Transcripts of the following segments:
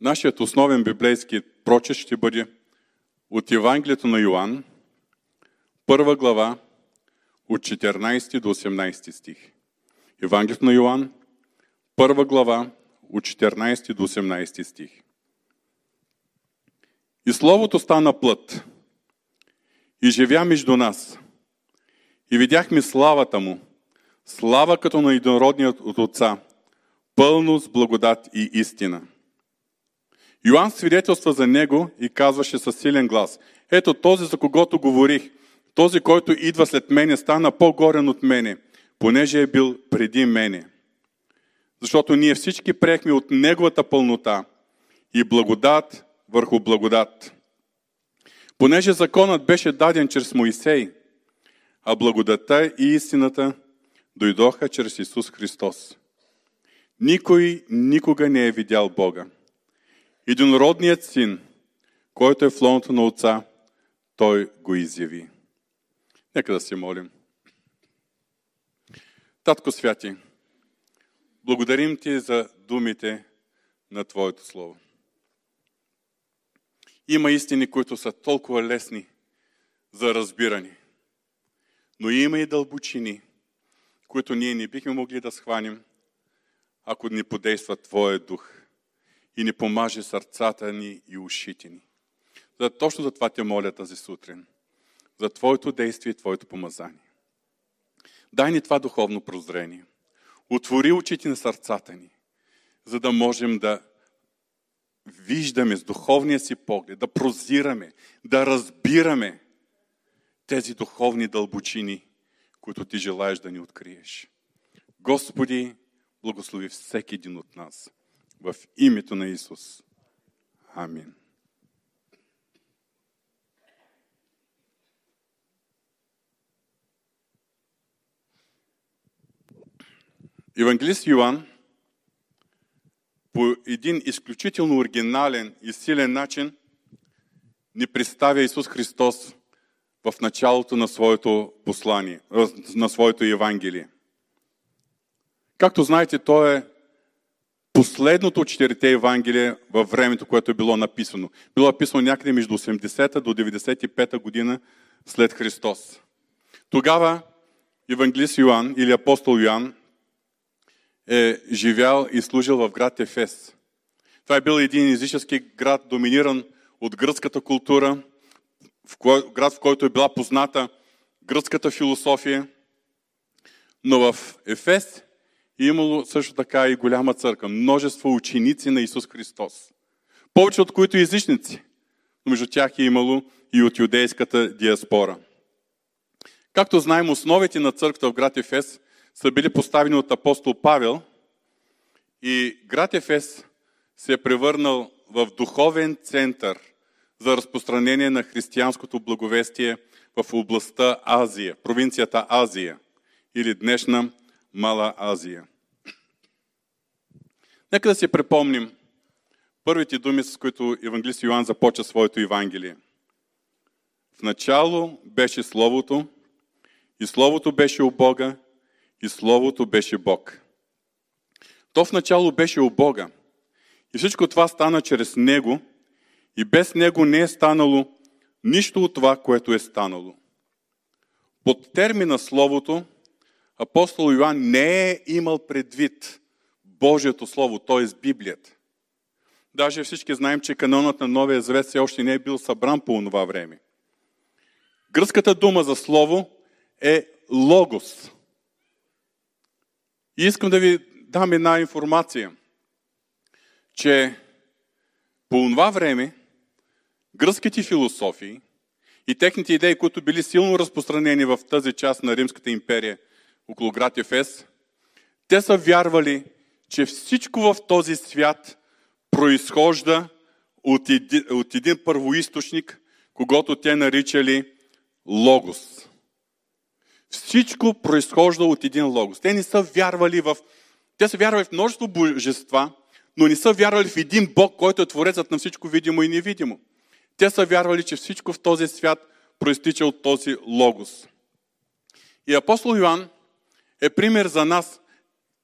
Нашият основен библейски прочет ще бъде от Евангелието на Йоанн, първа глава, от 14 до 18 стих. Евангелието на Йоанн, първа глава, от 14 до 18 стих. И Словото стана плът и живя между нас. И видяхме славата му, слава като на единородният от Отца, пълно с благодат и истина. Йоанн свидетелства за него и казваше със силен глас, ето този, за когото говорих, този, който идва след мене, стана по-горен от мене, понеже е бил преди мене. Защото ние всички приехме от неговата пълнота и благодат върху благодат. Понеже законът беше даден чрез Моисей, а благодата и истината дойдоха чрез Исус Христос. Никой никога не е видял Бога. Единородният син, който е в лоното на Отца, Той го изяви. Нека да се молим. Татко Святи, благодарим Ти за думите на Твоето Слово. Има истини, които са толкова лесни за разбиране. Но има и дълбочини, които ние не бихме могли да схванем, ако не подейства Твоя дух и ни помаже сърцата ни и ушите ни. За, точно за това те моля тази сутрин. За Твоето действие и Твоето помазание. Дай ни това духовно прозрение. Отвори очите на сърцата ни, за да можем да виждаме с духовния си поглед, да прозираме, да разбираме тези духовни дълбочини, които ти желаеш да ни откриеш. Господи, благослови всеки един от нас. В името на Исус. Амин. Евангелист Йоанн по един изключително оригинален и силен начин ни представя Исус Христос в началото на своето послание, на своето Евангелие. Както знаете, то е последното от четирите Евангелия във времето, което е било написано. Било написано някъде между 80 до 95 година след Христос. Тогава евангелист Йоанн или апостол Йоанн е живял и служил в град Ефес. Това е бил един езически град, доминиран от гръцката култура, в кой, град, в който е била позната гръцката философия. Но в Ефес е имало също така и голяма църква, множество ученици на Исус Христос. Повече от които езичници, но между тях е имало и от юдейската диаспора. Както знаем, основите на църквата в град Ефес са били поставени от апостол Павел и град Ефес се е превърнал в духовен център за разпространение на християнското благовестие в областта Азия, провинцията Азия или днешна Мала Азия. Нека да си припомним първите думи, с които евангелист Йоанн започва своето Евангелие. В начало беше Словото, и Словото беше у Бога, и Словото беше Бог. То в начало беше у Бога. И всичко това стана чрез Него, и без Него не е станало нищо от това, което е станало. Под термина Словото, апостол Йоанн не е имал предвид Божието Слово, т.е. Библията. Даже всички знаем, че канонът на Новия Завет все още не е бил събран по това време. Гръцката дума за Слово е логос. И искам да ви дам една информация, че по това време гръцките философии и техните идеи, които били силно разпространени в тази част на Римската империя около град Ефес, те са вярвали, че всичко в този свят произхожда от един, от един първоисточник, когато те наричали Логос. Всичко произхожда от един логос. Те не са вярвали в... Те са вярвали в множество божества, но не са вярвали в един Бог, който е творецът на всичко видимо и невидимо. Те са вярвали, че всичко в този свят проистича от този логос. И апостол Йоанн е пример за нас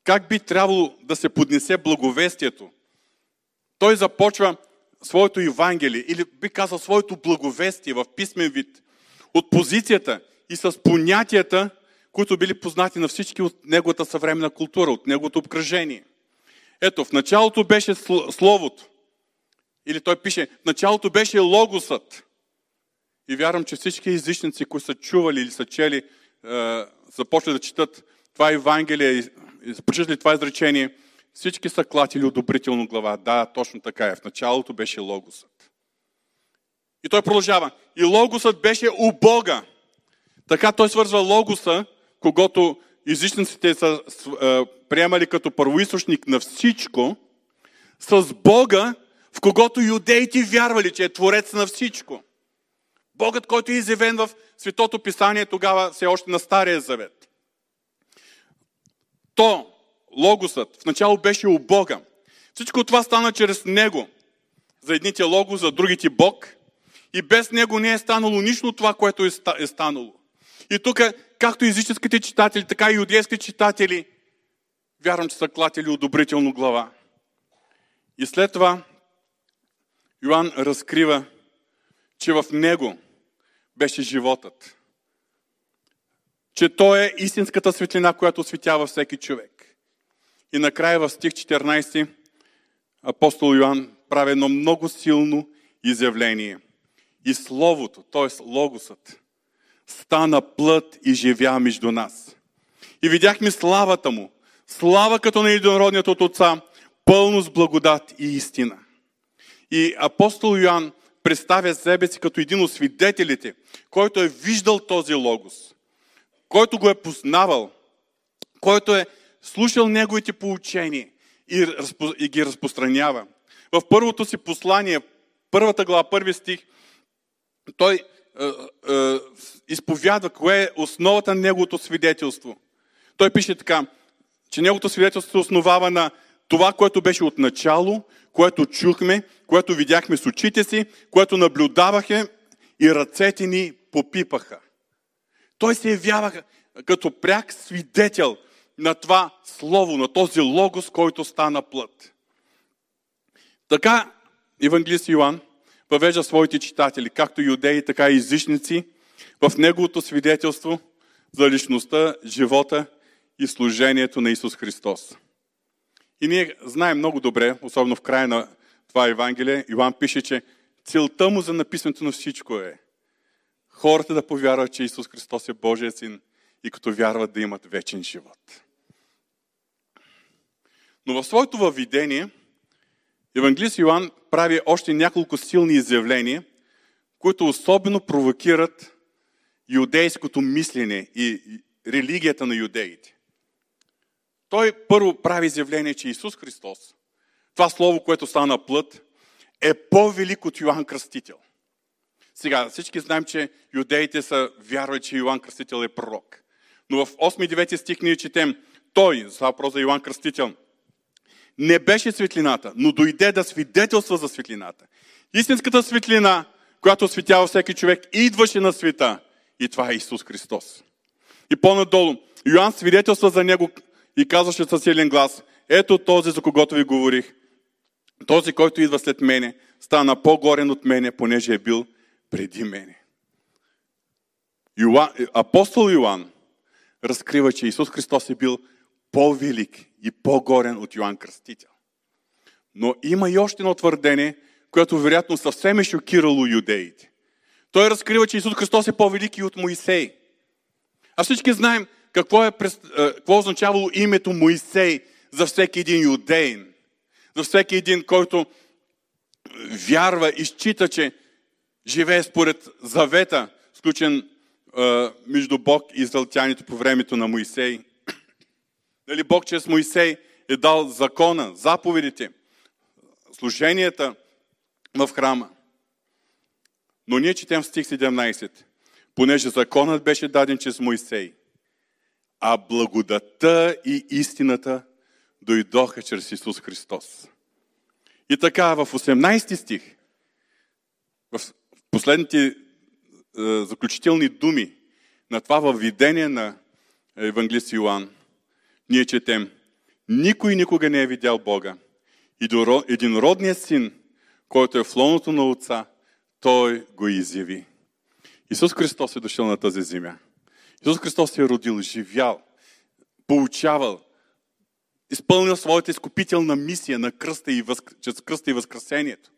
как би трябвало да се поднесе благовестието, Той започва своето Евангелие, или би казал своето благовестие в писмен вид, от позицията и с понятията, които били познати на всички от неговата съвременна култура, от неговото обкръжение. Ето, в началото беше Словото. Или той пише, в началото беше Логосът. И вярвам, че всички езичници, които са чували или са чели, е, започват да четат това Евангелие прочитали това изречение, всички са клатили одобрително глава. Да, точно така е. В началото беше Логосът. И той продължава. И Логосът беше у Бога. Така той свързва Логоса, когато езичниците са е, приемали като първоисточник на всичко, с Бога, в когото юдеите вярвали, че е творец на всичко. Богът, който е изявен в Светото Писание тогава, все още на Стария Завет. То, Логосът, в начало беше у Бога. Всичко това стана чрез Него. За едните Логос, за другите Бог. И без Него не е станало нищо това, което е, е станало. И тук, както езическите читатели, така и иудейските читатели, вярвам, че са клатили одобрително глава. И след това Йоанн разкрива, че в него беше животът. Че той е истинската светлина, която осветява всеки човек. И накрая в стих 14 апостол Йоанн прави едно много силно изявление. И Словото, т.е. Логосът, стана плът и живя между нас. И видяхме славата му, слава като на единородният от Отца, пълно с благодат и истина. И апостол Йоанн представя себе си като един от свидетелите, който е виждал този логос, който го е познавал, който е слушал неговите поучения и, и ги разпространява. В първото си послание, първата глава, първи стих, той е, е, изповядва кое е основата на неговото свидетелство. Той пише така, че неговото свидетелство се основава на това, което беше от начало, което чухме, което видяхме с очите си, което наблюдавахме и ръцете ни попипаха. Той се явява като пряк свидетел на това слово, на този логос, който стана плът. Така евангелист Йоанн въвежда своите читатели, както юдеи, така и езичници, в неговото свидетелство за личността, живота и служението на Исус Христос. И ние знаем много добре, особено в края на това Евангелие, Иван пише, че целта му за написането на всичко е хората да повярват, че Исус Христос е Божия син и като вярват да имат вечен живот. Но в своето въведение Евангелист Йоанн прави още няколко силни изявления, които особено провокират юдейското мислене и религията на юдеите. Той първо прави изявление, че Исус Христос, това слово, което стана плът, е по-велик от Йоанн Кръстител. Сега, всички знаем, че юдеите са вярвали, че Йоанн Кръстител е пророк. Но в 8-9 стих ние четем, той, това въпрос за Кръстител, не беше светлината, но дойде да свидетелства за светлината. Истинската светлина, която осветява всеки човек, идваше на света. И това е Исус Христос. И по-надолу, Йоанн свидетелства за него и казваше със силен глас, ето този, за когото ви говорих. Този, който идва след мене, стана по-горен от мене, понеже е бил преди мене. Йоан, апостол Йоанн разкрива, че Исус Христос е бил по-велик и по-горен от Йоанн Кръстител. Но има и още едно твърдение, което вероятно съвсем е шокирало юдеите. Той разкрива, че Исус Христос е по-велик и от Моисей. А всички знаем какво, е, какво означавало името Моисей за всеки един юдеин. За всеки един, който вярва и счита, че живее според завета, сключен между Бог и израелтяните по времето на Моисей. Дали Бог чрез Моисей е дал закона, заповедите, служенията в храма. Но ние четем в стих 17, понеже законът беше даден чрез Моисей, а благодата и истината дойдоха чрез Исус Христос. И така, в 18 стих, в последните е, заключителни думи на това въведение на евангелист Йоанн, ние четем, никой никога не е видял Бога. Единородният син, който е в лоното на Отца, той го изяви. Исус Христос е дошъл на тази земя. Исус Христос е родил, живял, получавал, изпълнил своята изкупителна мисия на кръста и, възк... чрез кръста и възкресението.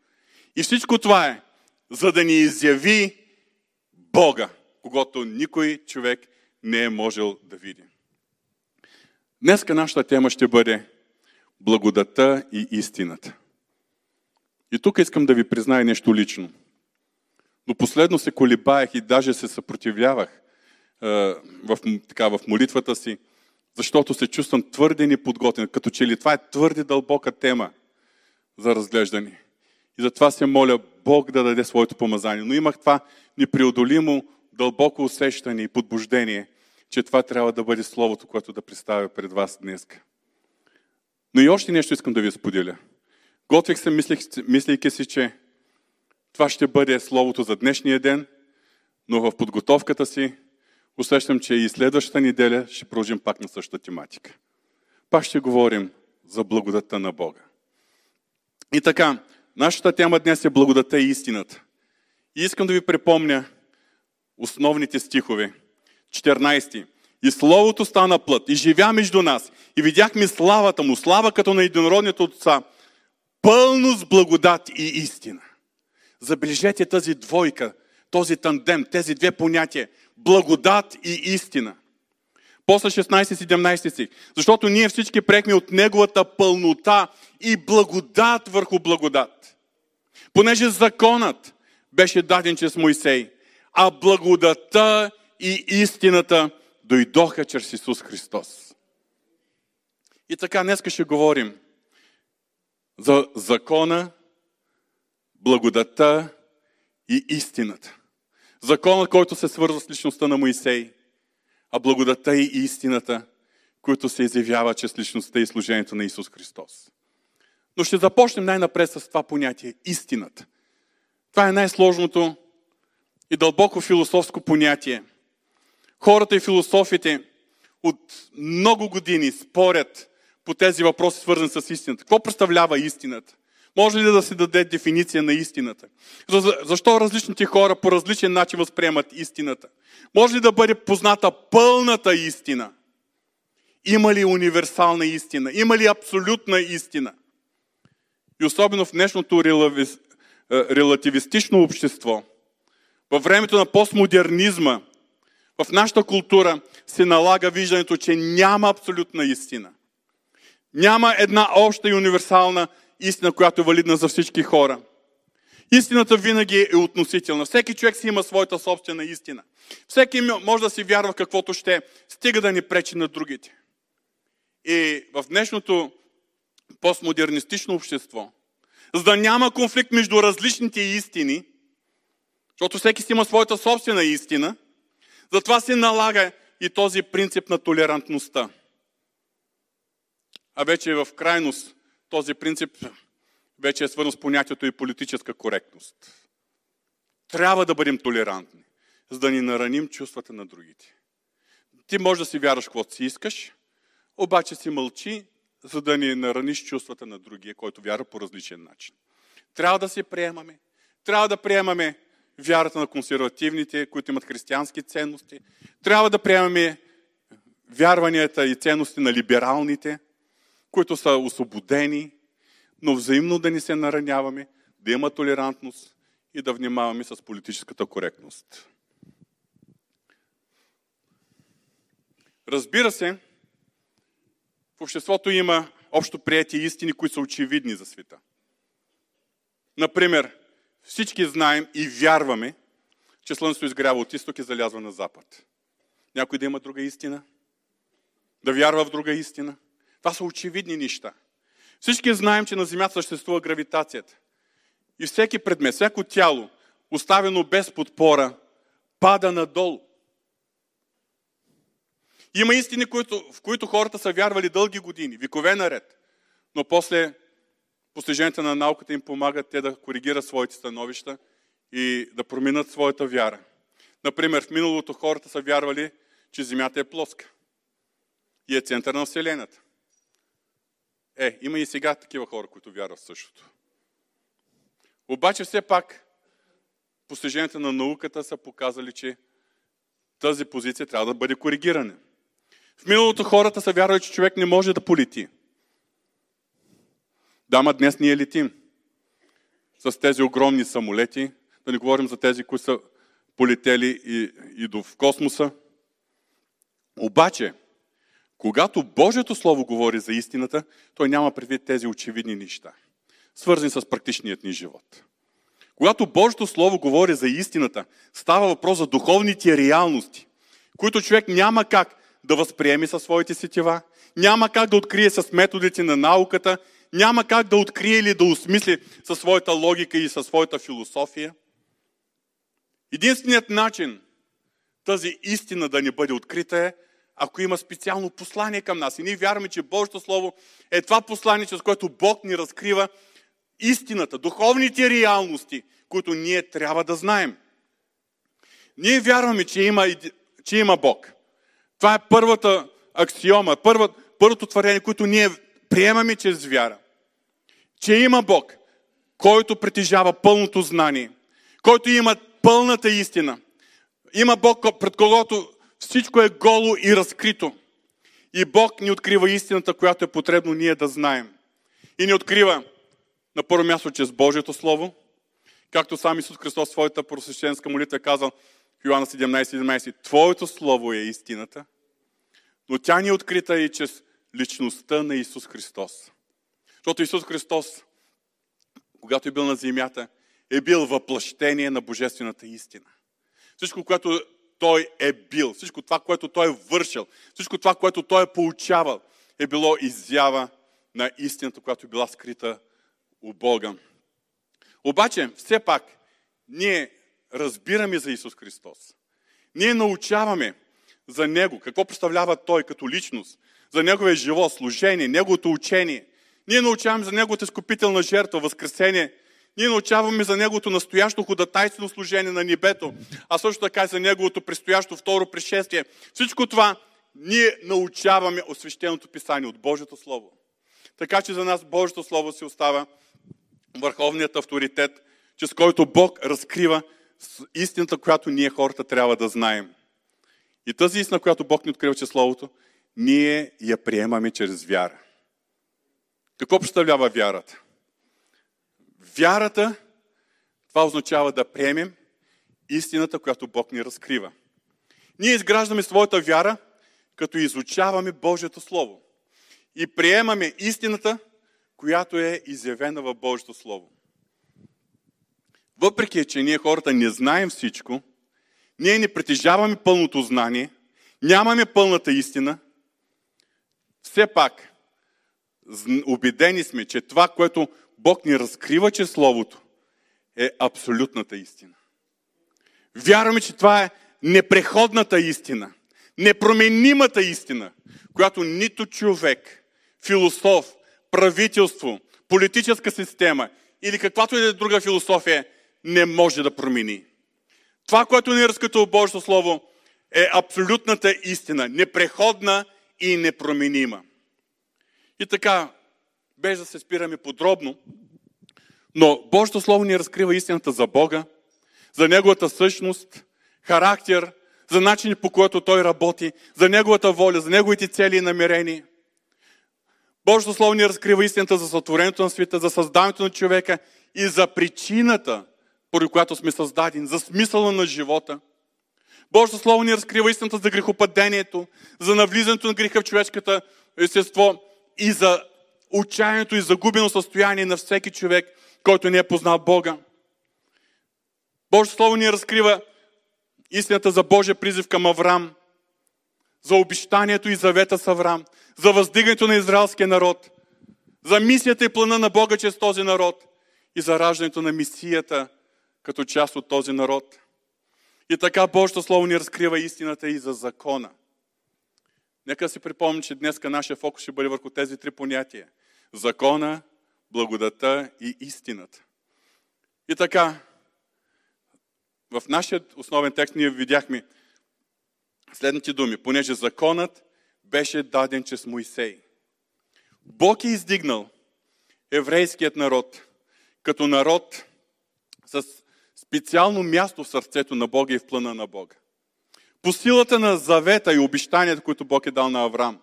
И всичко това е, за да ни изяви Бога, когато никой човек не е можел да види. Днеска нашата тема ще бъде благодата и истината. И тук искам да ви призная нещо лично. Но последно се колебаех и даже се съпротивлявах е, в, така, в молитвата си, защото се чувствам твърде неподготвен, като че ли това е твърде дълбока тема за разглеждане. И затова се моля Бог да даде своето помазание. Но имах това непреодолимо дълбоко усещане и подбуждение, че това трябва да бъде Словото, което да представя пред вас днес. Но и още нещо искам да ви споделя. Готвих се, мислейки си, че това ще бъде Словото за днешния ден, но в подготовката си усещам, че и следващата неделя ще продължим пак на същата тематика. Пак ще говорим за благодата на Бога. И така, нашата тема днес е благодата и истината. И искам да ви припомня основните стихове. 14. И Словото стана плът и живя между нас. И видяхме славата му, слава като на единородният отца, пълно с благодат и истина. Забележете тази двойка, този тандем, тези две понятия. Благодат и истина. После 16-17 стих. Защото ние всички прехме от Неговата пълнота и благодат върху благодат. Понеже законът беше даден чрез Моисей, а благодата и истината дойдоха чрез Исус Христос. И така, днес ще говорим за закона, благодата и истината. Законът, който се свързва с личността на Моисей, а благодата и истината, които се изявява чрез личността и служението на Исус Христос. Но ще започнем най-напред с това понятие – истината. Това е най-сложното и дълбоко философско понятие. Хората и философите от много години спорят по тези въпроси, свързани с истината. Какво представлява истината? Може ли да се даде дефиниция на истината? Защо различните хора по различен начин възприемат истината? Може ли да бъде позната пълната истина? Има ли универсална истина? Има ли абсолютна истина? И особено в днешното релативистично общество – във времето на постмодернизма, в нашата култура се налага виждането, че няма абсолютна истина. Няма една обща и универсална истина, която е валидна за всички хора. Истината винаги е относителна. Всеки човек си има своята собствена истина. Всеки може да си вярва каквото ще, стига да ни пречи на другите. И в днешното постмодернистично общество, за да няма конфликт между различните истини, защото всеки си има своята собствена истина. Затова се налага и този принцип на толерантността. А вече в крайност този принцип вече е свързан с понятието и политическа коректност. Трябва да бъдем толерантни, за да ни нараним чувствата на другите. Ти можеш да си вярваш каквото си искаш, обаче си мълчи, за да ни нараниш чувствата на другия, който вярва по различен начин. Трябва да се приемаме. Трябва да приемаме вярата на консервативните, които имат християнски ценности. Трябва да приемаме вярванията и ценности на либералните, които са освободени, но взаимно да ни се нараняваме, да има толерантност и да внимаваме с политическата коректност. Разбира се, в обществото има общо прияти истини, които са очевидни за света. Например, всички знаем и вярваме, че Слънцето изгрява от изток и залязва на запад. Някой да има друга истина? Да вярва в друга истина? Това са очевидни неща. Всички знаем, че на Земята съществува гравитацията. И всеки предмет, всяко тяло, оставено без подпора, пада надолу. Има истини, в които хората са вярвали дълги години, векове наред. Но после постиженията на науката им помагат те да коригират своите становища и да променят своята вяра. Например, в миналото хората са вярвали, че Земята е плоска и е център на Вселената. Е, има и сега такива хора, които вярват същото. Обаче все пак постиженията на науката са показали, че тази позиция трябва да бъде коригирана. В миналото хората са вярвали, че човек не може да полети. Да, ма днес ние летим. С тези огромни самолети, да не говорим за тези, които са полетели и, и до в космоса. Обаче, когато Божието Слово говори за истината, той няма предвид тези очевидни неща, свързани с практичният ни живот. Когато Божието Слово говори за истината, става въпрос за духовните реалности, които човек няма как да възприеме със своите сетива, няма как да открие с методите на науката, няма как да открие или да осмисли със своята логика и със своята философия. Единственият начин тази истина да ни бъде открита е, ако има специално послание към нас. И ние вярваме, че Божието Слово е това послание, чрез което Бог ни разкрива истината, духовните реалности, които ние трябва да знаем. Ние вярваме, че има, че има Бог. Това е първата аксиома, първа, първото твърдение, което ние приемаме чрез вяра. Че има Бог, който притежава пълното знание, който има пълната истина. Има Бог, пред когото всичко е голо и разкрито. И Бог ни открива истината, която е потребно ние да знаем. И ни открива на първо място чрез Божието Слово, както сам Исус Христос в своята просвещенска молитва е казал в Йоанна 17:17, Твоето Слово е истината, но тя ни е открита и чрез личността на Исус Христос. Защото Исус Христос, когато е бил на земята, е бил въплъщение на божествената истина. Всичко, което той е бил, всичко това, което той е вършил, всичко това, което той е получавал, е било изява на истината, която е била скрита у Бога. Обаче, все пак, ние разбираме за Исус Христос. Ние научаваме за Него, какво представлява Той като личност, за Неговия живот, служение, Неговото учение. Ние научаваме за Неговата изкупителна жертва, възкресение. Ние научаваме за Неговото настоящо ходатайствено служение на небето, а също така и за Неговото предстоящо второ пришествие. Всичко това ние научаваме от свещеното писание, от Божието Слово. Така че за нас Божието Слово си остава върховният авторитет, чрез който Бог разкрива истината, която ние хората трябва да знаем. И тази истина, която Бог ни открива чрез Словото, ние я приемаме чрез вяра. Какво представлява вярата? Вярата, това означава да приемем истината, която Бог ни разкрива. Ние изграждаме своята вяра, като изучаваме Божието Слово. И приемаме истината, която е изявена в Божието Слово. Въпреки, че ние хората не знаем всичко, ние не притежаваме пълното знание, нямаме пълната истина, все пак убедени сме, че това, което Бог ни разкрива чрез Словото, е абсолютната истина. Вярваме, че това е непреходната истина, непроменимата истина, която нито човек, философ, правителство, политическа система или каквато и да е друга философия не може да промени. Това, което ни е разкрито Божието Слово, е абсолютната истина, непреходна и непроменима. И така, без да се спираме подробно, но Божието Слово ни разкрива истината за Бога, за Неговата същност, характер, за начини по който Той работи, за Неговата воля, за Неговите цели и намерения. Божието Слово ни разкрива истината за сътворението на света, за създаването на човека и за причината, поради която сме създадени, за смисъла на живота. Божието Слово ни разкрива истината за грехопадението, за навлизането на греха в човешката естество и за отчаянието и загубено състояние на всеки човек, който не е познал Бога. Божието Слово ни разкрива истината за Божия призив към Аврам, за обещанието и завета с Аврам, за въздигането на израелския народ, за мисията и плана на Бога чрез този народ и за раждането на мисията като част от този народ. И така Божието Слово ни разкрива истината и за закона. Нека си припомним, че днес нашия фокус ще бъде върху тези три понятия. Закона, благодата и истината. И така, в нашия основен текст ние видяхме следните думи. Понеже законът беше даден чрез Моисей. Бог е издигнал еврейският народ като народ с специално място в сърцето на Бога и в плана на Бога. По силата на завета и обещанията, които Бог е дал на Авраам.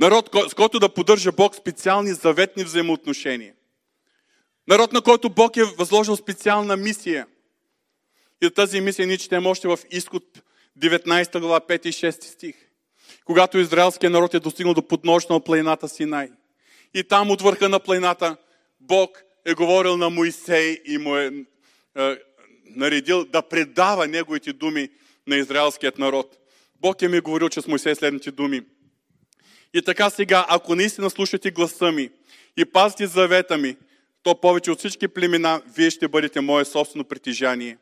Народ, с който да поддържа Бог специални заветни взаимоотношения. Народ, на който Бог е възложил специална мисия. И тази мисия ние четем още в изход 19 глава 5 и 6 стих. Когато израелският народ е достигнал до подножна на планината Синай. И там от върха на планината Бог е говорил на Моисей и му е, е наредил да предава неговите думи на израелският народ. Бог е ми говорил чрез Моисей следните думи. И така сега, ако наистина слушате гласа ми и пазите завета ми, то повече от всички племена вие ще бъдете мое собствено притежание.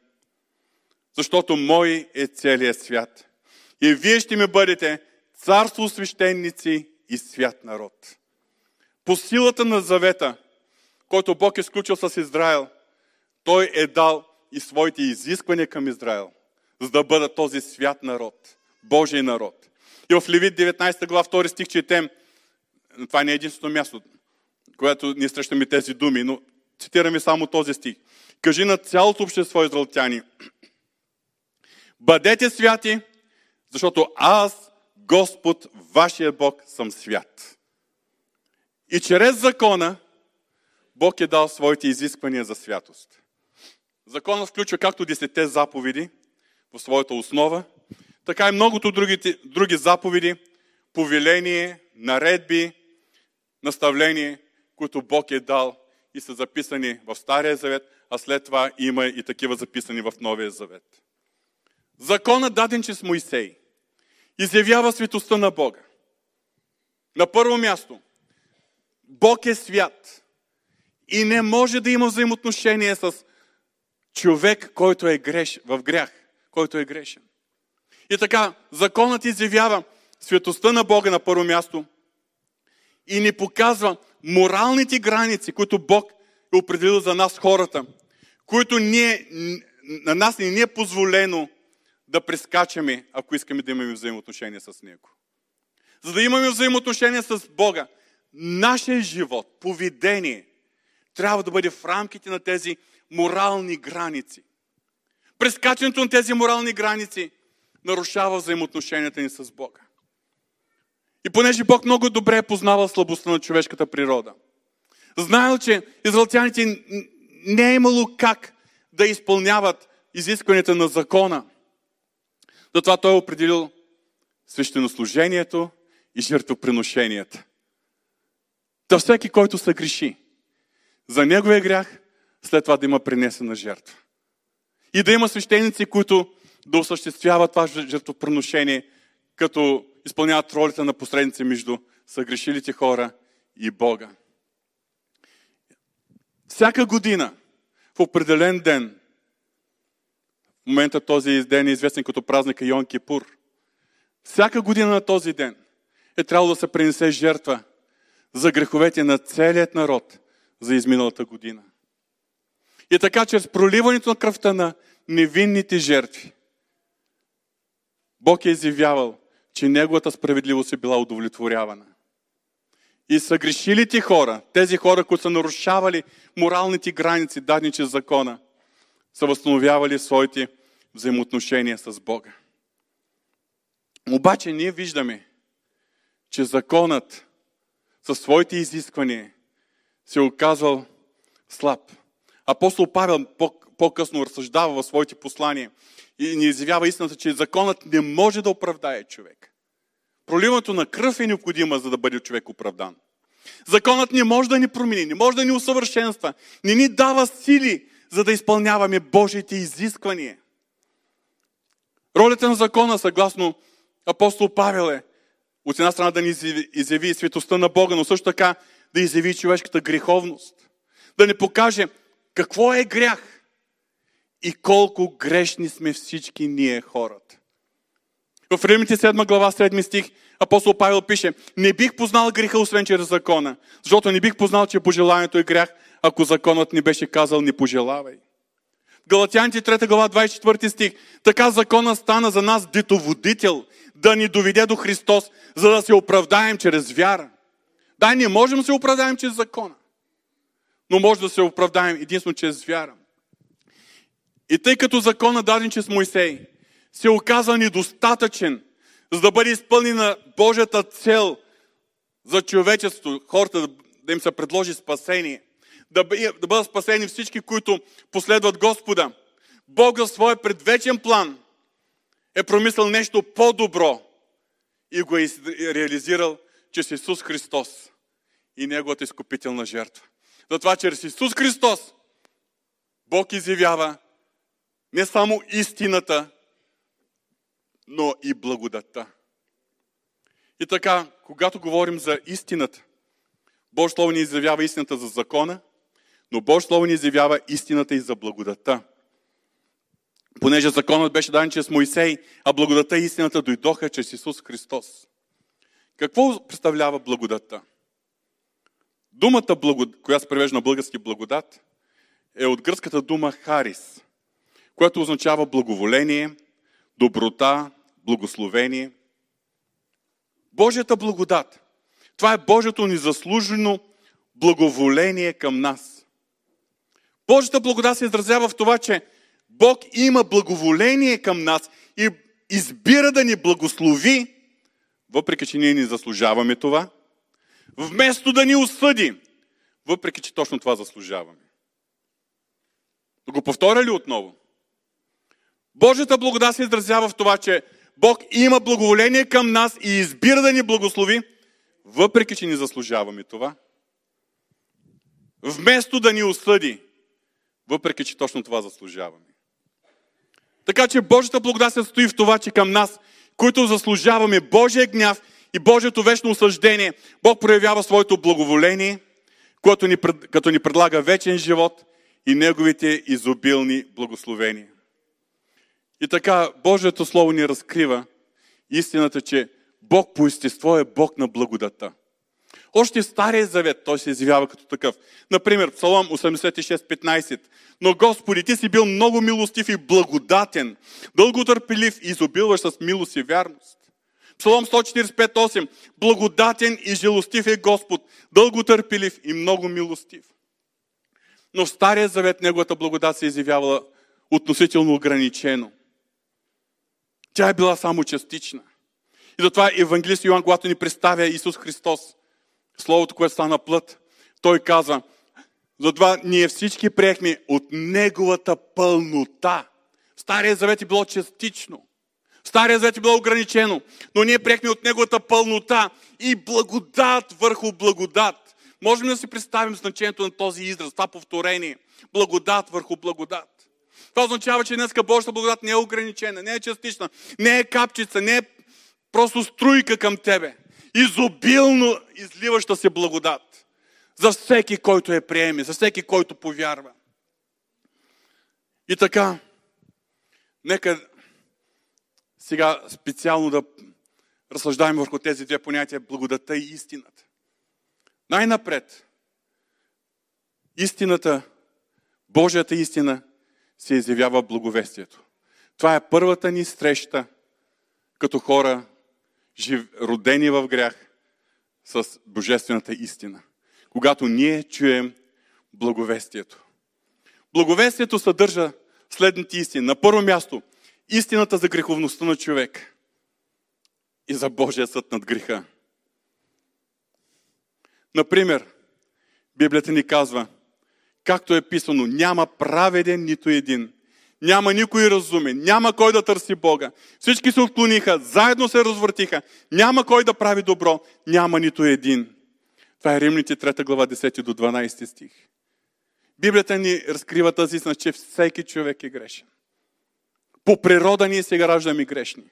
Защото мой е целият свят. И вие ще ми бъдете царство свещеници и свят народ. По силата на завета, който Бог е сключил с Израел, Той е дал и своите изисквания към Израел, за да бъдат този свят народ, Божий народ. И в Левит 19 глава 2 стих четем, това не е единственото място, което ние срещаме тези думи, но цитираме само този стих. Кажи на цялото общество израелтяни, бъдете святи, защото аз, Господ, вашия Бог, съм свят. И чрез закона Бог е дал своите изисквания за святост. Законът включва както десете заповеди в своята основа, така и многото другите, други заповеди, повеление, наредби, наставление, които Бог е дал и са записани в Стария завет, а след това има и такива записани в Новия завет. Законът даден чрез Моисей изявява светостта на Бога. На първо място, Бог е свят и не може да има взаимоотношение с човек, който е греш, в грях, който е грешен. И така, законът изявява светостта на Бога на първо място и ни показва моралните граници, които Бог е определил за нас хората, които ние, на нас не ни е позволено да прескачаме, ако искаме да имаме взаимоотношения с Него. За да имаме взаимоотношения с Бога, нашия живот, поведение, трябва да бъде в рамките на тези морални граници. Прескачането на тези морални граници нарушава взаимоотношенията ни с Бога. И понеже Бог много добре е познавал слабостта на човешката природа, знаел, че израелтяните не е имало как да изпълняват изискванията на закона. Затова той е определил свещенослужението и жертвоприношенията. Та всеки, който се греши за неговия грях, след това да има принесена жертва. И да има свещеници, които да осъществяват това жертвоприношение, като изпълняват ролята на посредници между съгрешилите хора и Бога. Всяка година, в определен ден, в момента този ден е известен като празника Йон Кипур, всяка година на този ден е трябвало да се принесе жертва за греховете на целият народ за изминалата година. И така, чрез проливането на кръвта на невинните жертви, Бог е изявявал, че Неговата справедливост е била удовлетворявана. И съгрешилите хора, тези хора, които са нарушавали моралните граници, дадени чрез закона, са възстановявали своите взаимоотношения с Бога. Обаче ние виждаме, че законът със своите изисквания се е оказал слаб. Апостол Павел по-късно разсъждава в своите послания и ни изявява истината, че законът не може да оправдае човек. Проливането на кръв е необходима, за да бъде човек оправдан. Законът не може да ни промени, не може да ни усъвършенства, не ни дава сили, за да изпълняваме Божиите изисквания. Ролята на закона, съгласно апостол Павел е, от една страна да ни изяви светостта на Бога, но също така да изяви човешката греховност. Да ни покаже какво е грях и колко грешни сме всички ние хората. В Римите 7 глава 7 стих апостол Павел пише Не бих познал греха, освен чрез закона, защото не бих познал, че пожеланието е грях, ако законът ни беше казал не пожелавай. Галатяните 3 глава 24 стих Така закона стана за нас детоводител, да ни доведе до Христос, за да се оправдаем чрез вяра. Да, не можем да се оправдаем чрез закона, но може да се оправдаем единствено чрез вяра. И тъй като закона даден чрез Моисей се оказа недостатъчен, за да бъде изпълнена Божията цел за човечеството, хората да им се предложи спасение, да бъдат спасени всички, които последват Господа. Бог за своя предвечен план е промислил нещо по-добро и го е реализирал чрез Исус Христос и Неговата изкупителна жертва. Затова чрез Исус Христос Бог изявява не само истината, но и благодата. И така, когато говорим за истината, Божие Слово ни изявява истината за закона, но Божие Слово ни изявява истината и за благодата. Понеже законът беше даден чрез Моисей, а благодата и истината дойдоха чрез Исус Христос. Какво представлява благодата? Думата, която се превежда на български благодат, е от гръцката дума харис, която означава благоволение, доброта, благословение. Божията благодат. Това е Божието незаслужено благоволение към нас. Божията благодат се изразява в това, че Бог има благоволение към нас и избира да ни благослови, въпреки че ние не заслужаваме това, вместо да ни осъди, въпреки че точно това заслужаваме. Да го повторя ли отново? Божията благодат се изразява в това, че Бог има благоволение към нас и избира да ни благослови, въпреки че ни заслужаваме това. Вместо да ни осъди, въпреки че точно това заслужаваме. Така че Божията благодат се стои в това, че към нас, които заслужаваме Божия гняв и Божието вечно осъждение, Бог проявява своето благоволение, което ни, като ни предлага вечен живот и Неговите изобилни благословения. И така, Божието Слово ни разкрива истината, че Бог по естество е Бог на благодата. Още в Стария завет той се изявява като такъв. Например, Псалом 86.15. Но Господи, Ти си бил много милостив и благодатен, дълго търпелив и изобилваш с милост и вярност. Псалом 145.8. Благодатен и желостив е Господ, дълго търпелив и много милостив. Но в Стария завет Неговата благодат се изявява относително ограничено. Тя е била само частична. И затова Евангелист Йоан, когато ни представя Исус Христос, Словото, което стана плът, той казва, затова ние всички приехме от Неговата пълнота. Стария завет е било частично. Стария завет е било ограничено, но ние приехме от Неговата пълнота и благодат върху благодат. Можем да си представим значението на този израз, това повторение. Благодат върху благодат. Това означава, че днеска Божията благодат не е ограничена, не е частична, не е капчица, не е просто струйка към тебе. Изобилно изливаща се благодат. За всеки, който е приеме, за всеки, който повярва. И така, нека сега специално да разсъждаем върху тези две понятия благодата и истината. Най-напред, истината, Божията истина се изявява благовестието. Това е първата ни среща като хора, родени в грях, с Божествената истина. Когато ние чуем благовестието. Благовестието съдържа следните истини. На първо място, истината за греховността на човек и за Божия съд над греха. Например, Библията ни казва, както е писано, няма праведен нито един. Няма никой разумен, няма кой да търси Бога. Всички се отклониха, заедно се развъртиха. Няма кой да прави добро, няма нито един. Това е Римните 3 глава 10 до 12 стих. Библията ни разкрива тази истина, че всеки човек е грешен. По природа ние сега раждаме грешни.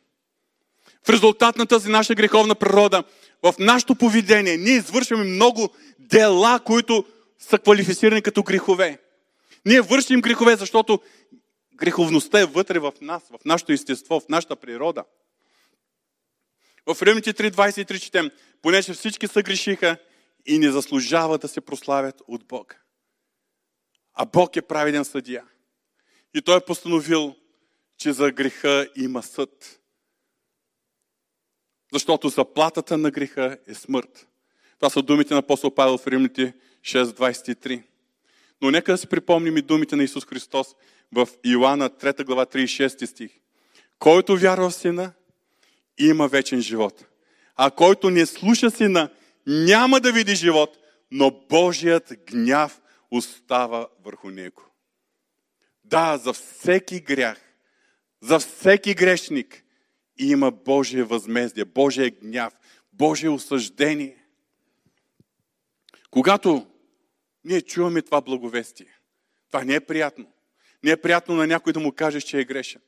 В резултат на тази наша греховна природа, в нашето поведение, ние извършваме много дела, които са квалифицирани като грехове. Ние вършим грехове, защото греховността е вътре в нас, в нашето естество, в нашата природа. В Римните 3.23 четем, понеже всички са грешиха и не заслужават да се прославят от Бога. А Бог е праведен съдия. И Той е постановил, че за греха има съд. Защото заплатата на греха е смърт. Това са думите на апостол Павел в Римните 6.23. Но нека да си припомним и думите на Исус Христос в Иоанна 3 глава 36 стих. Който вярва в Сина, има вечен живот. А който не слуша Сина, няма да види живот, но Божият гняв остава върху него. Да, за всеки грях, за всеки грешник има Божие възмездие, Божие гняв, Божие осъждение. Когато ние чуваме това благовестие, това не е приятно. Не е приятно на някой да му кажеш, че е грешен.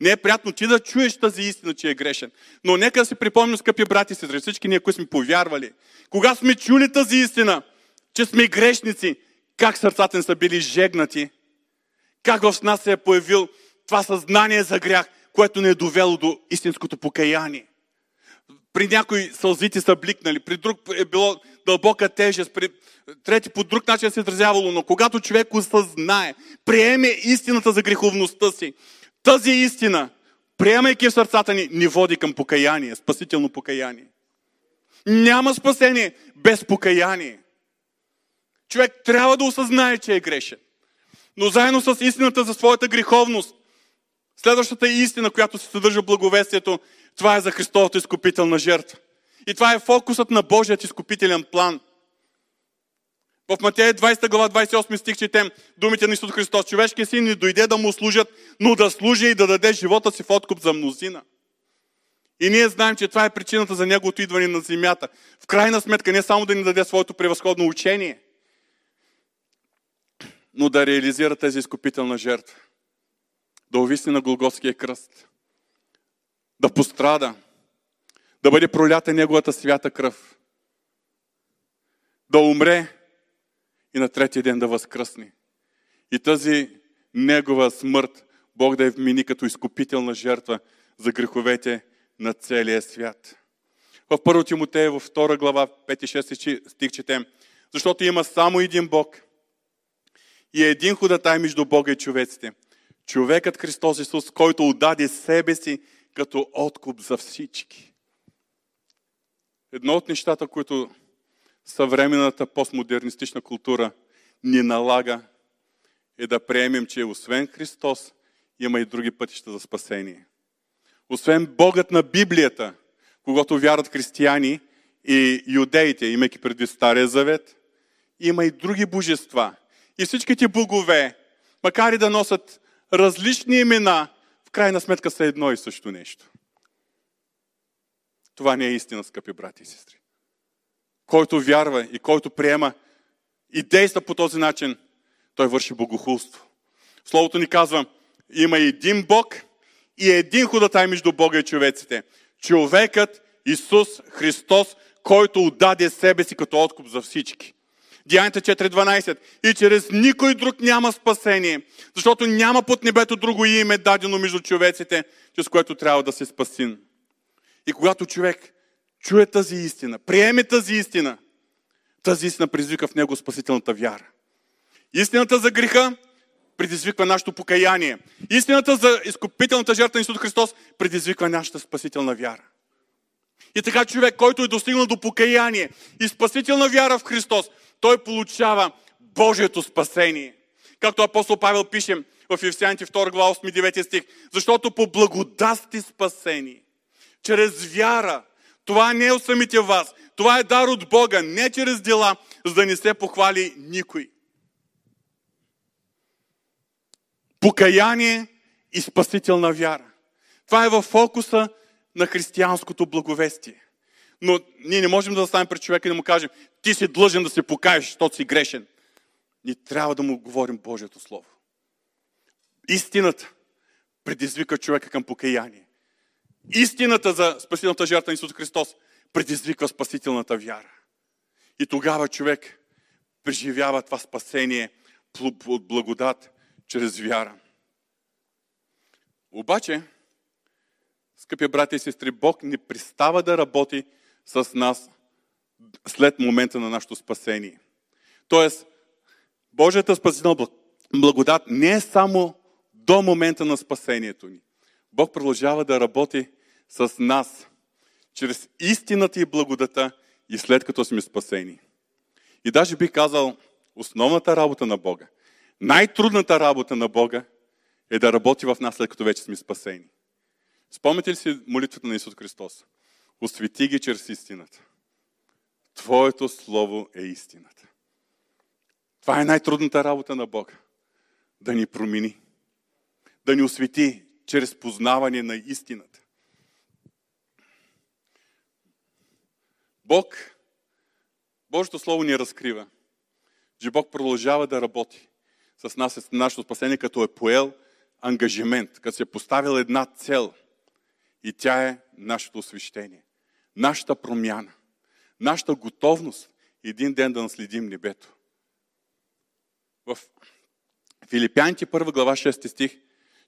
Не е приятно ти да чуеш тази истина, че е грешен. Но нека да си припомним, скъпи брати и сестри, всички ние, които сме повярвали, кога сме чули тази истина, че сме грешници, как сърцата ни са били жегнати, как в нас се е появил това съзнание за грях, което не е довело до истинското покаяние. При някои сълзите са бликнали, при друг е било дълбока тежест, при трети по друг начин се изразявало, но когато човек осъзнае, приеме истината за греховността си, тази истина, приемайки в сърцата ни, ни води към покаяние, спасително покаяние. Няма спасение без покаяние. Човек трябва да осъзнае, че е грешен. Но заедно с истината за своята греховност, следващата истина, която се съдържа в благовестието, това е за Христовата изкупителна жертва. И това е фокусът на Божият изкупителен план. В Матея 20 глава 28 стих четем думите на Исус Христос. Човешкият син не дойде да му служат, но да служи и да даде живота си в откуп за мнозина. И ние знаем, че това е причината за неговото идване на земята. В крайна сметка не само да ни даде своето превъзходно учение, но да реализира тази изкупителна жертва. Да увисне на Голготския кръст. Да пострада. Да бъде пролята неговата свята кръв. Да умре и на третия ден да възкръсне. И тази негова смърт Бог да я вмени като изкупителна жертва за греховете на целия свят. В 1 Тимотея, в 2 глава, 5-6 стих четем, защото има само един Бог и един ходатай между Бога и човеците. Човекът Христос Исус, който отдаде себе си като откуп за всички. Едно от нещата, които съвременната постмодернистична култура ни налага, е да приемем, че освен Христос има и други пътища за спасение. Освен Богът на Библията, когато вярват християни и юдеите, имайки преди Стария Завет, има и други божества. И всичките богове, макар и да носят различни имена, в крайна сметка са едно и също нещо. Това не е истина, скъпи брати и сестри който вярва и който приема и действа по този начин, той върши богохулство. Словото ни казва, има един Бог и един ходатай между Бога и човеците. Човекът Исус Христос, който отдаде себе си като откуп за всички. Деянията 4.12. И чрез никой друг няма спасение, защото няма под небето друго име дадено между човеците, чрез което трябва да се спасим. И когато човек чуе тази истина, приеме тази истина, тази истина предизвика в него спасителната вяра. Истината за греха предизвиква нашето покаяние. Истината за изкупителната жертва на Исус Христос предизвиква нашата спасителна вяра. И така човек, който е достигнал до покаяние и спасителна вяра в Христос, той получава Божието спасение. Както апостол Павел пише в Евсияните 2 глава 8-9 стих. Защото по благодат сте спасени. Чрез вяра това не е от самите вас. Това е дар от Бога, не чрез дела, за да не се похвали никой. Покаяние и спасителна вяра. Това е в фокуса на християнското благовестие. Но ние не можем да застанем пред човека и да му кажем, ти си длъжен да се покаеш, защото си грешен. Ние трябва да му говорим Божието Слово. Истината предизвика човека към покаяние. Истината за спасителната жертва на Исус Христос предизвиква спасителната вяра. И тогава човек преживява това спасение от благодат чрез вяра. Обаче, скъпи брати и сестри, Бог не пристава да работи с нас след момента на нашето спасение. Тоест, Божията спасителна благодат не е само до момента на спасението ни. Бог продължава да работи с нас чрез истината и благодата и след като сме спасени. И даже би казал, основната работа на Бога, най-трудната работа на Бога е да работи в нас след като вече сме спасени. Спомните ли си молитвата на Исус Христос? Освети ги чрез истината. Твоето Слово е истината. Това е най-трудната работа на Бога. Да ни промени. Да ни освети чрез познаване на истината. Бог, Божието Слово ни разкрива, че Бог продължава да работи с нас, с нашето спасение, като е поел ангажимент, като се е поставил една цел. И тя е нашето освещение, нашата промяна, нашата готовност един ден да наследим небето. В Филипяните 1 глава 6 стих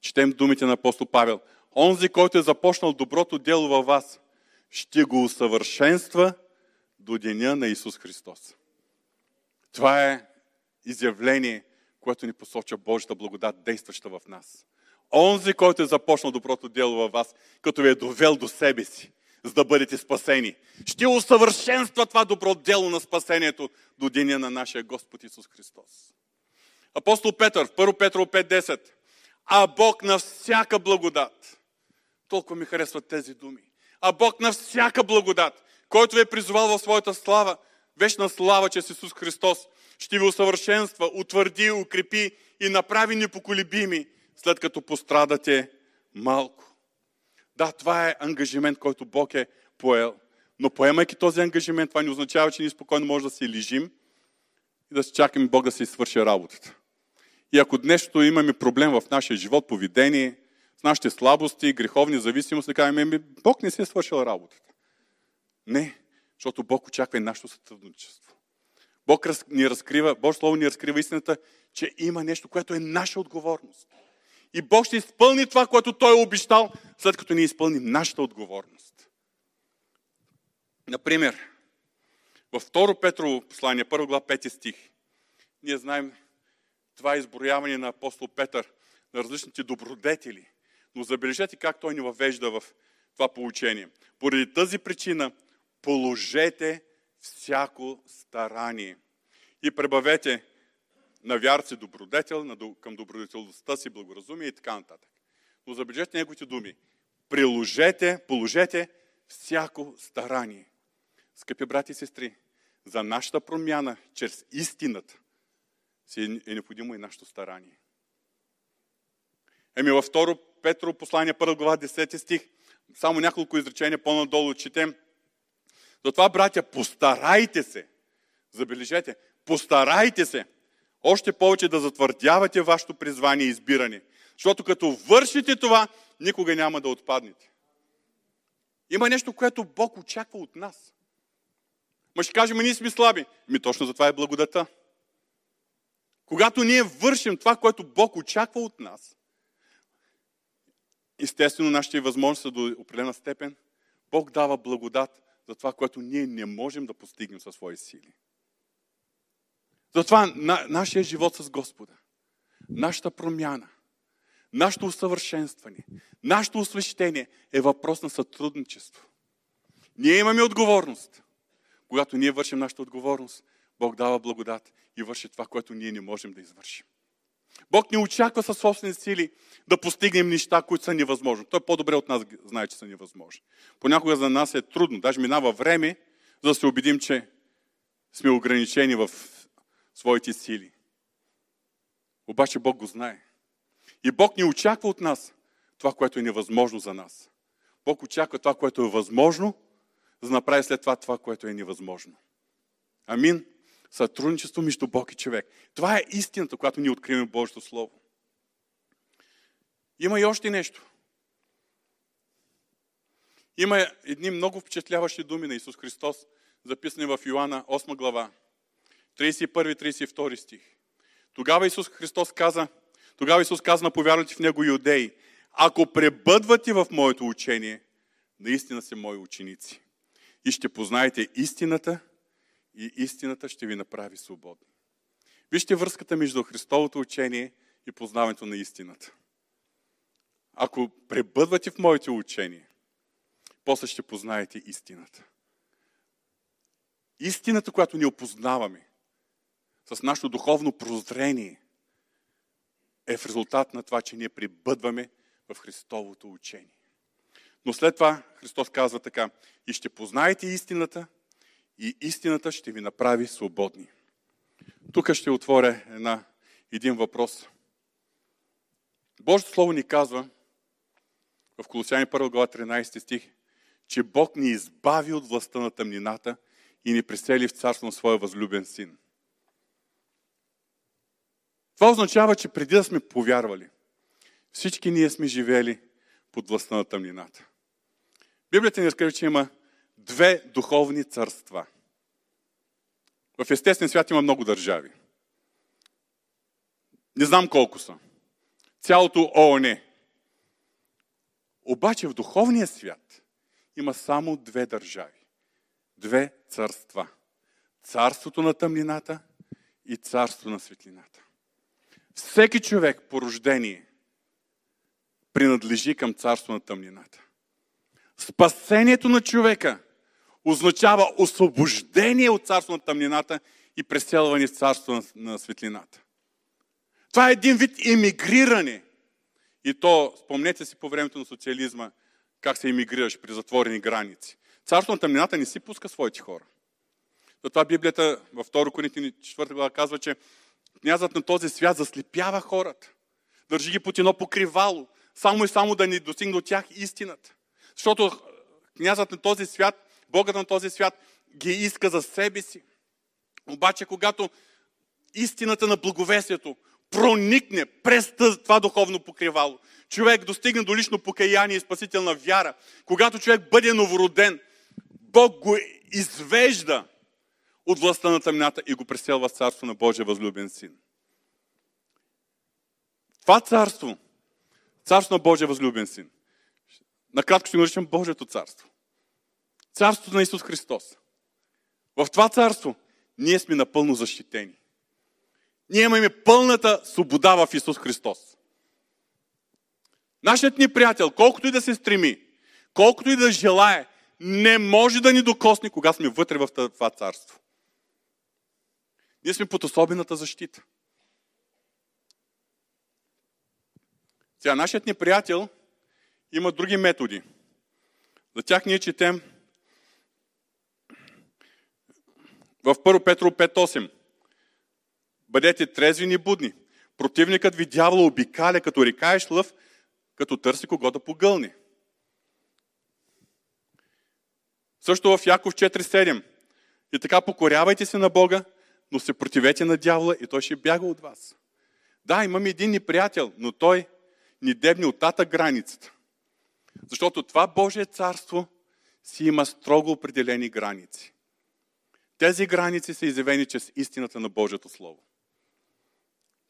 четем думите на апостол Павел. Онзи, който е започнал доброто дело във вас, ще го усъвършенства до деня на Исус Христос. Това е изявление, което ни посочва Божията благодат, действаща в нас. Онзи, който е започнал доброто дело във вас, като ви е довел до себе си, за да бъдете спасени, ще усъвършенства това добро дело на спасението до деня на нашия Господ Исус Христос. Апостол Петър, 1 Петро 5.10. А Бог на всяка благодат. Толкова ми харесват тези думи. А Бог на всяка благодат, който ви е призовал в своята слава, вечна слава чрез Исус Христос, ще ви усъвършенства, утвърди, укрепи и направи непоколебими, след като пострадате малко. Да, това е ангажимент, който Бог е поел. Но поемайки този ангажимент, това не означава, че ние спокойно може да си лежим и да чакаме Бог да си свърши работата. И ако днешното имаме проблем в нашия живот, поведение, с нашите слабости, греховни зависимости, да кажем, Бог не си е свършил работата. Не, защото Бог очаква и нашето сътрудничество. Бог ни разкрива, Божие Слово ни разкрива истината, че има нещо, което е наша отговорност. И Бог ще изпълни това, което Той е обещал, след като ни изпълним нашата отговорност. Например, във 2 Петрово послание, 1 глава 5 стих, ние знаем това изброяване на апостол Петър на различните добродетели. Но забележете как той ни въвежда в това получение. Поради тази причина положете всяко старание и пребавете на вярци добродетел, към добродетелността си благоразумие и така нататък. Но забележете неговите думи. Приложете, положете всяко старание. Скъпи брати и сестри, за нашата промяна чрез истината си е необходимо и нашето старание. Еми във 2 Петро послание 1 глава 10 стих, само няколко изречения по-надолу четем. Затова, братя, постарайте се. Забележете, постарайте се. Още повече да затвърдявате вашето призвание и избиране. Защото като вършите това, никога няма да отпаднете. Има нещо, което Бог очаква от нас. Ма ще кажем, ние сме слаби. Ми точно за това е благодата. Когато ние вършим това, което Бог очаква от нас, естествено нашите възможности са до определена степен, Бог дава благодат за това, което ние не можем да постигнем със свои сили. Затова на, нашия живот с Господа, нашата промяна, нашето усъвършенстване, нашето освещение е въпрос на сътрудничество. Ние имаме отговорност. Когато ние вършим нашата отговорност, Бог дава благодат и върши това, което ние не можем да извършим. Бог ни очаква със собствени сили да постигнем неща, които са невъзможни. Той по-добре от нас знае, че са невъзможни. Понякога за нас е трудно, даже минава време, за да се убедим, че сме ограничени в своите сили. Обаче Бог го знае. И Бог ни очаква от нас това, което е невъзможно за нас. Бог очаква това, което е възможно, за да направи след това това, което е невъзможно. Амин сътрудничество между Бог и човек. Това е истината, която ние откриваме в Божието Слово. Има и още нещо. Има едни много впечатляващи думи на Исус Христос, записани в Йоанна 8 глава, 31-32 стих. Тогава Исус Христос каза, тогава Исус каза на повярвайте в Него юдеи, ако пребъдвате в моето учение, наистина сте мои ученици. И ще познаете истината и истината ще ви направи свободни. Вижте връзката между Христовото учение и познаването на истината. Ако пребъдвате в моите учение, после ще познаете истината. Истината, която ни опознаваме с нашето духовно прозрение, е в резултат на това, че ние прибъдваме в Христовото учение. Но след това Христос казва така, и ще познаете истината, и истината ще ви направи свободни. Тук ще отворя една, един въпрос. Божието Слово ни казва в Колосяни 1 глава 13 стих, че Бог ни избави от властта на тъмнината и ни пресели в царство на своя възлюбен син. Това означава, че преди да сме повярвали, всички ние сме живели под властта на тъмнината. Библията ни разкаже, че има две духовни царства. В естествен свят има много държави. Не знам колко са. Цялото ООН. Обаче в духовния свят има само две държави. Две царства. Царството на тъмнината и царство на светлината. Всеки човек по рождение принадлежи към царство на тъмнината. Спасението на човека означава освобождение от царство на тъмнината и преселване в царство на светлината. Това е един вид иммигриране. И то, спомнете си по времето на социализма, как се иммигрираш при затворени граници. Царство на тъмнината не си пуска своите хора. Затова Библията във 2 Коринтини 4 глава казва, че князът на този свят заслепява хората. Държи ги под едно покривало, само и само да ни достигне от тях истината. Защото князът на този свят, Богът на този свят ги иска за себе си. Обаче, когато истината на благовестието проникне през това духовно покривало, човек достигне до лично покаяние и спасителна вяра, когато човек бъде новороден, Бог го извежда от властта на тъмната и го преселва в царство на Божия възлюбен син. Това царство, царство на Божия възлюбен син, накратко ще го наричам Божието царство. Царството на Исус Христос. В това царство ние сме напълно защитени. Ние имаме пълната свобода в Исус Христос. Нашият ни приятел, колкото и да се стреми, колкото и да желае, не може да ни докосне, кога сме вътре в това царство. Ние сме под особената защита. Сега, нашият ни приятел има други методи. За тях ние четем в 1 Петро 5.8. Бъдете трезвени и будни. Противникът ви дявола обикаля, като рекаеш лъв, като търси кого да погълни. Също в Яков 4.7. И така покорявайте се на Бога, но се противете на дявола и той ще бяга от вас. Да, имаме един неприятел, но той ни дебни от тата границата. Защото това Божие царство си има строго определени граници. Тези граници са изявени чрез истината на Божието Слово.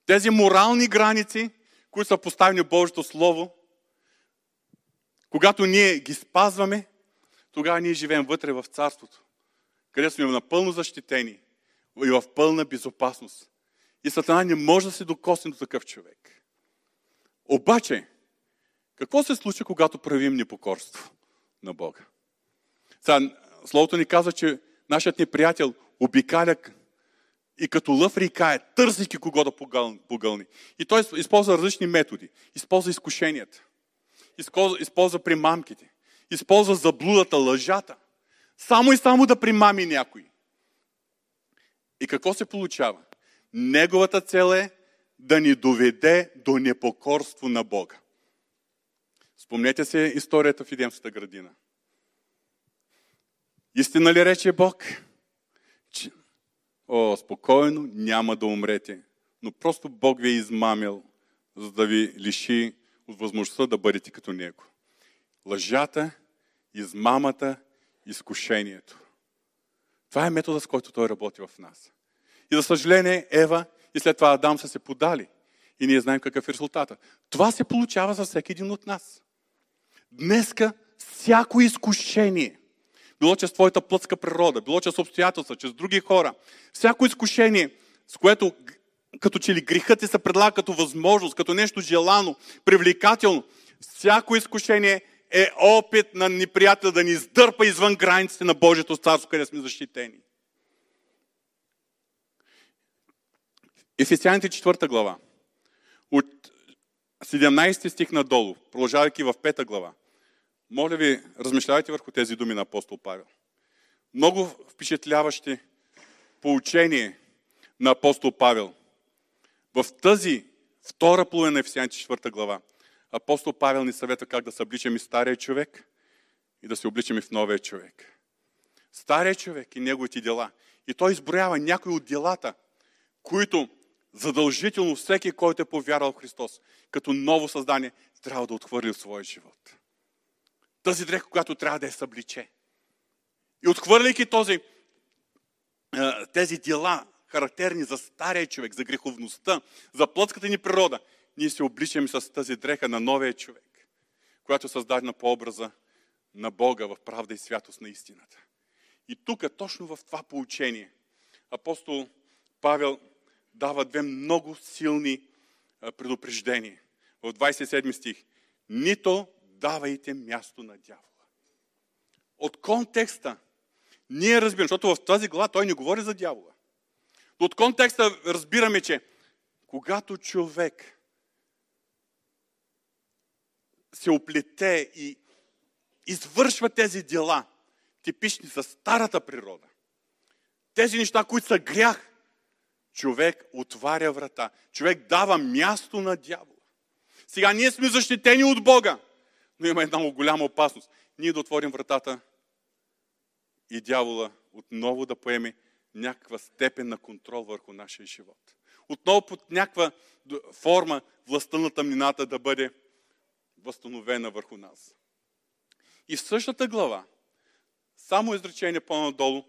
Тези морални граници, които са поставени в Божието Слово, когато ние ги спазваме, тогава ние живеем вътре в Царството, където сме напълно защитени и в пълна безопасност. И Сатана не може да се докосне до такъв човек. Обаче, какво се случва, когато правим непокорство на Бога? Сега, Словото ни казва, че нашият ни приятел обикаля и като лъв рикае, търсейки кого да погълни. И той използва различни методи. Използва изкушенията. Използва примамките. Използва заблудата, лъжата. Само и само да примами някой. И какво се получава? Неговата цел е да ни доведе до непокорство на Бога. Спомнете се историята в Едемската градина. Истина ли рече Бог? Че, о, спокойно, няма да умрете. Но просто Бог ви е измамил, за да ви лиши от възможността да бъдете като Него. Лъжата, измамата, изкушението. Това е метода, с който Той работи в нас. И за съжаление, Ева и след това Адам са се подали. И ние знаем какъв е резултата. Това се получава за всеки един от нас. Днеска всяко изкушение, било че с твоята плътска природа, било че с обстоятелства, че с други хора, всяко изкушение, с което като че ли грехът ти се предлага като възможност, като нещо желано, привлекателно, всяко изкушение е опит на неприятел да ни издърпа извън границите на Божието царство, къде сме защитени. Ефесяните 4 глава. От 17 стих надолу, продължавайки в 5 глава. Моля ви, размишлявайте върху тези думи на апостол Павел. Много впечатляващи поучение на апостол Павел. В тази втора половина на Ефесяните 4 глава – апостол Павел ни съвета как да се обличаме стария човек и да се обличаме в новия човек. Стария човек и неговите дела. И той изброява някои от делата, които задължително всеки, който е повярвал в Христос, като ново създание, трябва да отхвърли от своя живот. Тази дреха, която трябва да я събличе. И отхвърляйки този, тези дела, характерни за стария човек, за греховността, за плътската ни природа, ние се обличаме с тази дреха на новия човек, която е създадена по образа на Бога в правда и святост на истината. И тук, точно в това поучение, апостол Павел дава две много силни предупреждения. В 27 стих. Нито давайте място на дявола. От контекста ние разбираме, защото в тази глава той не говори за дявола. Но от контекста разбираме, че когато човек се оплете и извършва тези дела, типични за старата природа, тези неща, които са грях, човек отваря врата. Човек дава място на дявола. Сега ние сме защитени от Бога, но има една голяма опасност. Ние да отворим вратата и дявола отново да поеме някаква степен на контрол върху нашия живот. Отново под някаква форма властта на тъмнината да бъде възстановена върху нас. И в същата глава, само изречение по-надолу,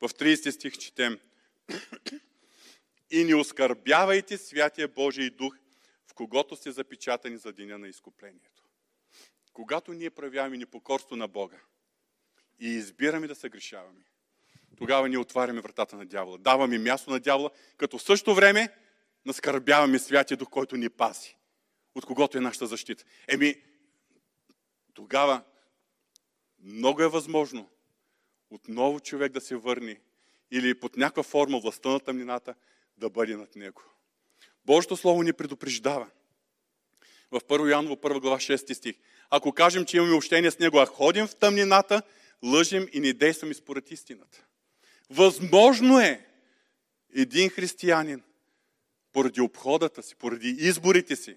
в 30 стих четем И не оскърбявайте святия Божий дух, в когото сте запечатани за деня на изкуплението. Когато ние проявяваме непокорство на Бога и избираме да се грешаваме, тогава ние отваряме вратата на дявола. Даваме място на дявола, като в същото време наскърбяваме святия дух, който ни паси. От когото е нашата защита. Еми, тогава много е възможно отново човек да се върне или под някаква форма властта на тъмнината да бъде над него. Божието Слово ни предупреждава. В 1 Яново 1 глава 6 стих. Ако кажем, че имаме общение с Него, а ходим в тъмнината, лъжим и не действаме според истината. Възможно е един християнин поради обходата си, поради изборите си,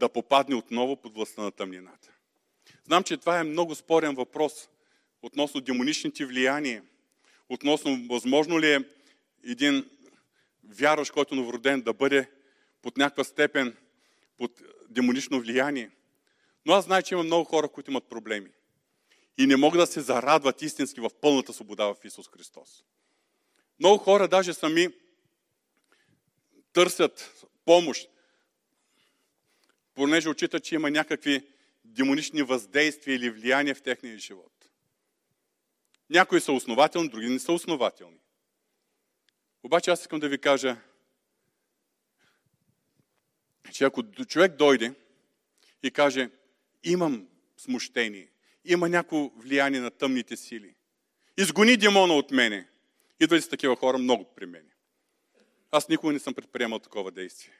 да попадне отново под властта на тъмнината. Знам, че това е много спорен въпрос относно демоничните влияния, относно възможно ли е един вярващ, който е новороден, да бъде под някаква степен под демонично влияние. Но аз знам, че има много хора, които имат проблеми. И не могат да се зарадват истински в пълната свобода в Исус Христос. Много хора даже сами търсят помощ, понеже очитат, че има някакви демонични въздействия или влияния в техния живот. Някои са основателни, други не са основателни. Обаче аз искам да ви кажа, че ако човек дойде и каже, имам смущение, има някакво влияние на тъмните сили, изгони демона от мене. Идвали са такива хора много при мен. Аз никога не съм предприемал такова действие,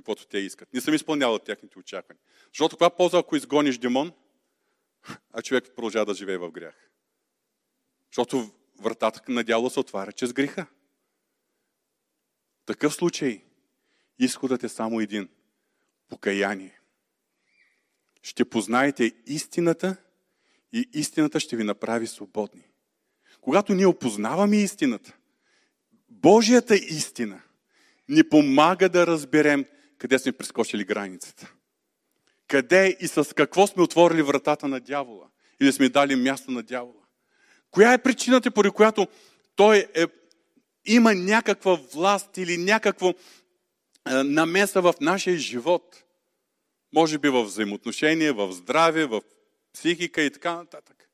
каквото те искат. Не съм изпълнявал техните очаквания. Защото каква полза, ако изгониш демон, а човек продължава да живее в грях? Защото вратата на дявола се отваря чрез греха такъв случай изходът е само един – покаяние. Ще познаете истината и истината ще ви направи свободни. Когато ние опознаваме истината, Божията истина ни помага да разберем къде сме прескочили границата. Къде и с какво сме отворили вратата на дявола или сме дали място на дявола. Коя е причината, поради която той е има някаква власт или някаква намеса в нашия живот. Може би в взаимоотношения, в здраве, в психика и така нататък.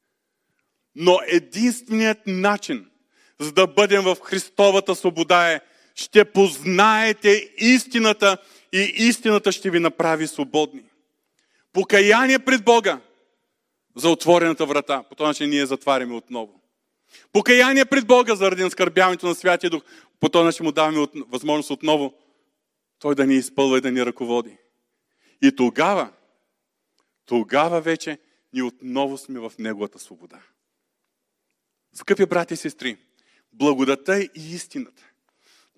Но единственият начин, за да бъдем в Христовата свобода е, ще познаете истината и истината ще ви направи свободни. Покаяние пред Бога за отворената врата. По този начин ние затваряме отново. Покаяние пред Бога заради наскърбяването на Святия Дух. По този начин му даваме от, възможност отново Той да ни изпълва и да ни ръководи. И тогава, тогава вече ние отново сме в Неговата свобода. Скъпи брати и сестри, благодата и истината.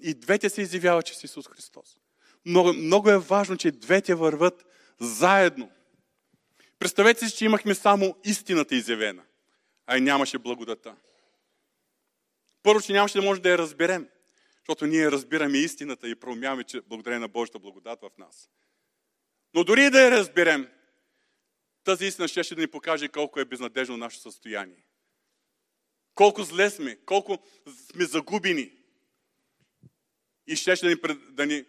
И двете се изявяват чрез Исус Христос. Много, много е важно, че двете върват заедно. Представете си, че имахме само истината изявена, а и нямаше благодата. Първо, че нямаше да може да я разберем, защото ние разбираме истината и проумяваме, че благодарение на Божията благодат в нас. Но дори да я разберем, тази истина ще, ще да ни покаже колко е безнадежно нашето състояние. Колко зле сме, колко сме загубени. И ще, ще да, ни, да ни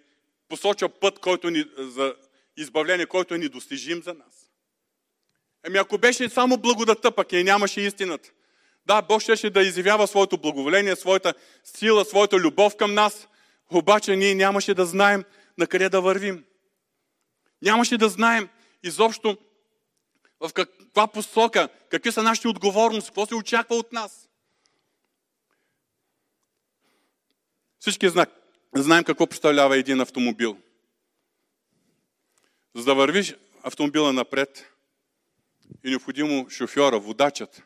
посоча път, който ни, за избавление, който е недостижим за нас. Еми ако беше само благодата, пък и нямаше истината. Да, Бог ще да изявява своето благоволение, своята сила, своята любов към нас, обаче ние нямаше да знаем на къде да вървим. Нямаше да знаем изобщо в каква посока, какви са нашите отговорности, какво се очаква от нас. Всички знаем какво представлява един автомобил. За да вървиш автомобила напред, е необходимо шофьора, водачът,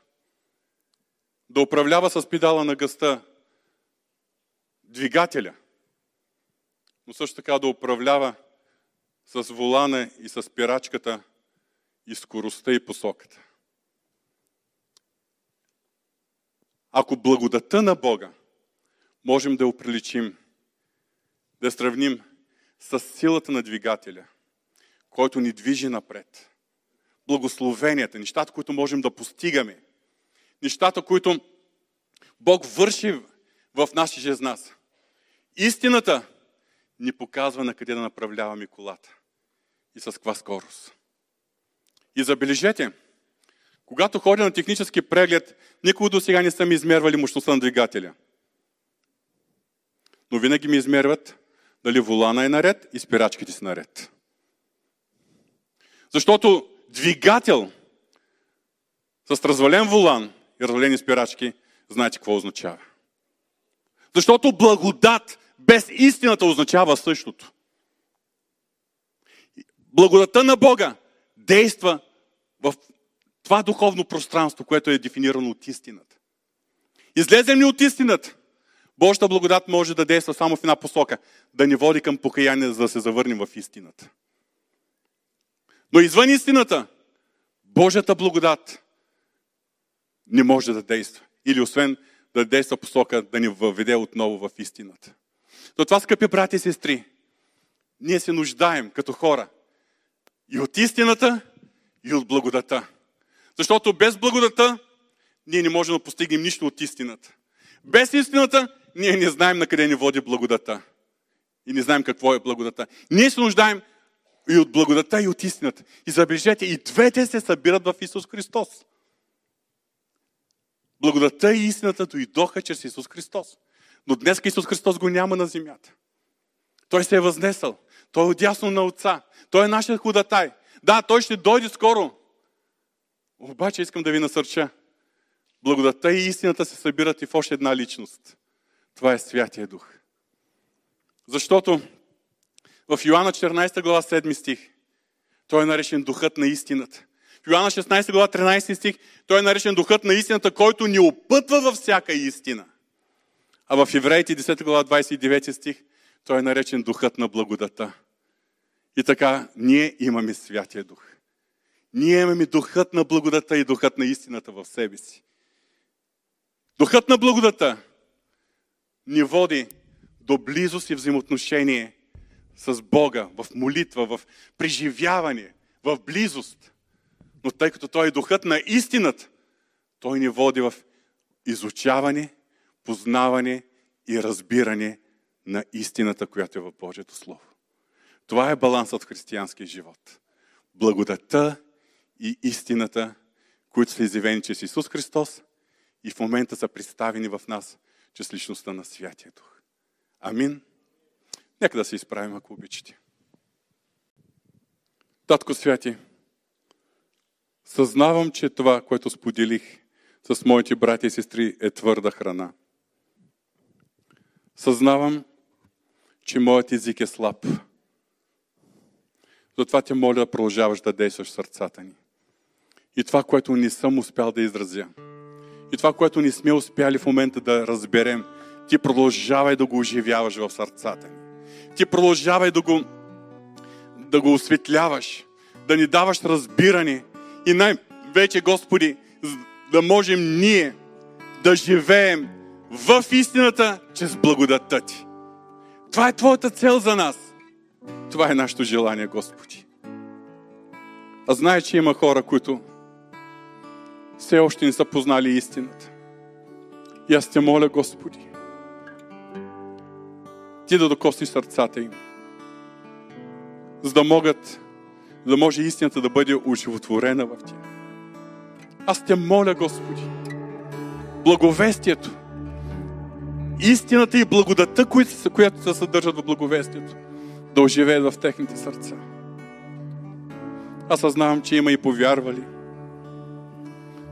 да управлява с педала на гъста двигателя, но също така да управлява с волана и с пирачката и скоростта и посоката. Ако благодата на Бога можем да оприличим, да сравним с силата на двигателя, който ни движи напред. Благословенията, нещата, които можем да постигаме, нещата, които Бог върши в нашия чрез нас. Истината ни показва на къде да направляваме колата и с каква скорост. И забележете, когато ходя на технически преглед, никога до сега не са ми измервали мощността на двигателя. Но винаги ми измерват дали волана е наред и спирачките са наред. Защото двигател с развален волан и развалени спирачки, знаете какво означава. Защото благодат без истината означава същото. Благодата на Бога действа в това духовно пространство, което е дефинирано от истината. Излезем ли от истината? Божията благодат може да действа само в една посока. Да ни води към покаяние, за да се завърнем в истината. Но извън истината, Божията благодат не може да действа. Или освен да действа посока, да ни въведе отново в истината. Но това, скъпи брати и сестри, ние се нуждаем като хора и от истината, и от благодата. Защото без благодата ние не можем да постигнем нищо от истината. Без истината ние не знаем на къде ни води благодата. И не знаем какво е благодата. Ние се нуждаем и от благодата, и от истината. И забележете, и двете се събират в Исус Христос. Благодата и истината дойдоха чрез Исус Христос. Но днес Исус Христос го няма на земята. Той се е възнесъл. Той е отясно на Отца. Той е нашия ходатай. Да, Той ще дойде скоро. Обаче искам да ви насърча. Благодата и истината се събират и в още една личност. Това е Святия Дух. Защото в Йоанна 14 глава 7 стих той е наречен Духът на истината. В Йоанна 16 глава 13 стих той е наречен Духът на истината, който ни опътва във всяка истина. А в Евреите 10 глава 29 стих той е наречен Духът на благодата. И така, ние имаме Святия Дух. Ние имаме Духът на благодата и Духът на истината в себе си. Духът на благодата ни води до близост и взаимоотношение с Бога, в молитва, в преживяване, в близост. Но тъй като Той е духът на истината, Той ни води в изучаване, познаване и разбиране на истината, която е в Божието Слово. Това е балансът в християнския живот. Благодата и истината, които са изявени чрез Исус Христос и в момента са представени в нас чрез личността на Святия Дух. Амин. Нека да се изправим, ако обичате. Татко Святи, съзнавам, че това, което споделих с моите брати и сестри, е твърда храна. Съзнавам, че моят език е слаб Затова те моля да продължаваш да действаш в сърцата ни. И това, което не съм успял да изразя, и това, което не сме успяли в момента да разберем, ти продължавай да го оживяваш в сърцата ни. Ти продължавай да го, да го осветляваш, да ни даваш разбиране и най-вече, Господи, да можем ние да живеем в истината чрез благодатта Ти. Това е Твоята цел за нас. Това е нашето желание, Господи. А знае, че има хора, които все още не са познали истината. И аз те моля, Господи, Ти да докосни сърцата им, за да могат, да може истината да бъде оживотворена в тях. Аз те моля, Господи, благовестието, истината и благодата, която се съдържат в благовестието, да оживеят в техните сърца. Аз съзнавам, че има и повярвали,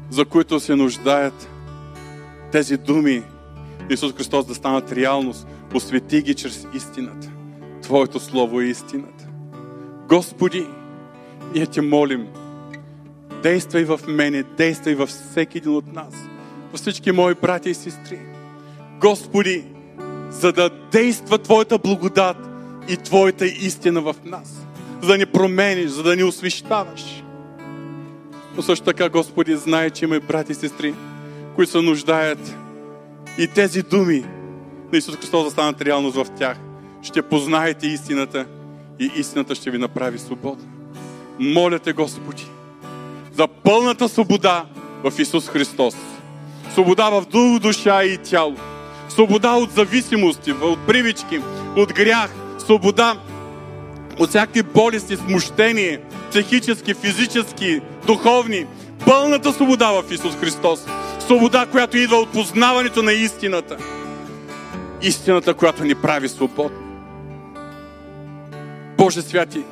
за които се нуждаят тези думи Исус Христос да станат реалност. Посвети ги чрез истината. Твоето Слово е истината. Господи, ние Те молим, действай в мене, действай във всеки един от нас, във всички мои братя и сестри. Господи, за да действа Твоята благодат и Твоята истина в нас, за да ни промениш, за да ни освещаваш. Но също така, Господи, знае, че има брати и сестри, които се нуждаят и тези думи на Исус Христос да станат реалност в тях. Ще познаете истината и истината ще ви направи свобода. Моля те, Господи, за пълната свобода в Исус Христос. Свобода в дух, душа и тяло. Свобода от зависимости, от привички, от грях. Свобода от всякакви болести, смущение, психически, физически, духовни. Пълната свобода в Исус Христос. Свобода, която идва от познаването на истината. Истината, която ни прави свободни. Боже святи,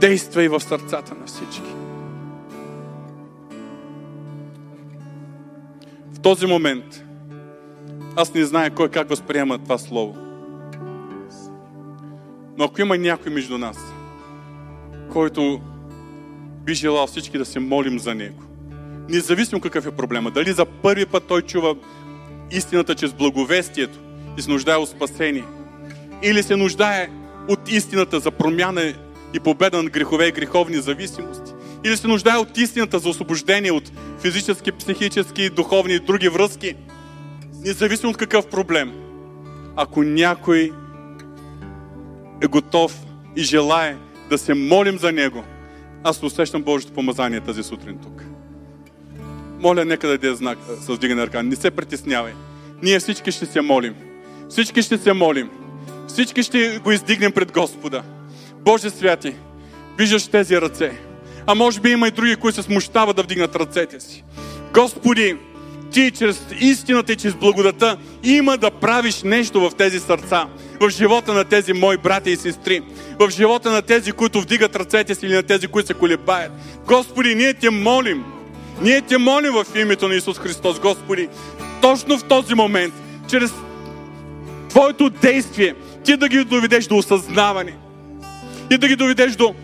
действай в сърцата на всички. В този момент аз не зная кой как възприема това слово. Но ако има някой между нас, който би желал всички да се молим за него, независимо какъв е проблема, дали за първи път той чува истината чрез благовестието и се нуждае от спасение, или се нуждае от истината за промяна и победа над грехове и греховни зависимости, или се нуждае от истината за освобождение от физически, психически, духовни и други връзки, независимо от какъв проблем. Ако някой е готов и желае да се молим за него, аз усещам Божието помазание тази сутрин тук. Моля, нека да даде знак с вдигане ръка. Не се притеснявай. Ние всички ще се молим. Всички ще се молим. Всички ще го издигнем пред Господа. Боже святи, виждаш тези ръце. А може би има и други, които се смущават да вдигнат ръцете си. Господи, ти чрез истината и чрез благодата има да правиш нещо в тези сърца, в живота на тези мои брати и сестри, в живота на тези, които вдигат ръцете си или на тези, които се колебаят. Господи, ние те молим, ние те молим в името на Исус Христос, Господи, точно в този момент, чрез Твоето действие, Ти да ги доведеш до осъзнаване и да ги доведеш до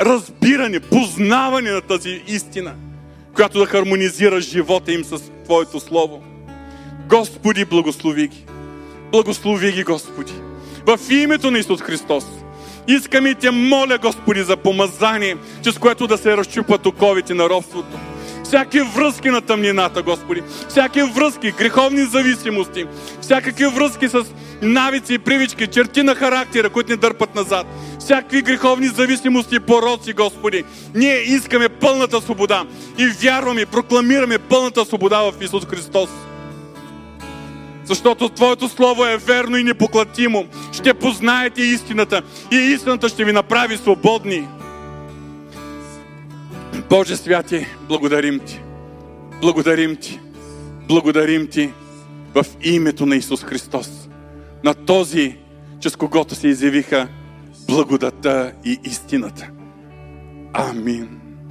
разбиране, познаване на тази истина – която да хармонизира живота им с Твоето Слово. Господи, благослови ги. Благослови ги, Господи. В името на Исус Христос. Искаме и Те моля, Господи, за помазание, чрез което да се разчупат оковите на робството. Всяки връзки на тъмнината, Господи. Всяки връзки, греховни зависимости. Всякакви връзки с навици и привички, черти на характера, които ни дърпат назад. Всякакви греховни зависимости и пороци, Господи. Ние искаме пълната свобода и вярваме, прокламираме пълната свобода в Исус Христос. Защото Твоето Слово е верно и непоклатимо. Ще познаете истината и истината ще ви направи свободни. Боже святи, благодарим Ти. Благодарим Ти. Благодарим Ти в името на Исус Христос на този, чрез когото се изявиха благодата и истината. Амин.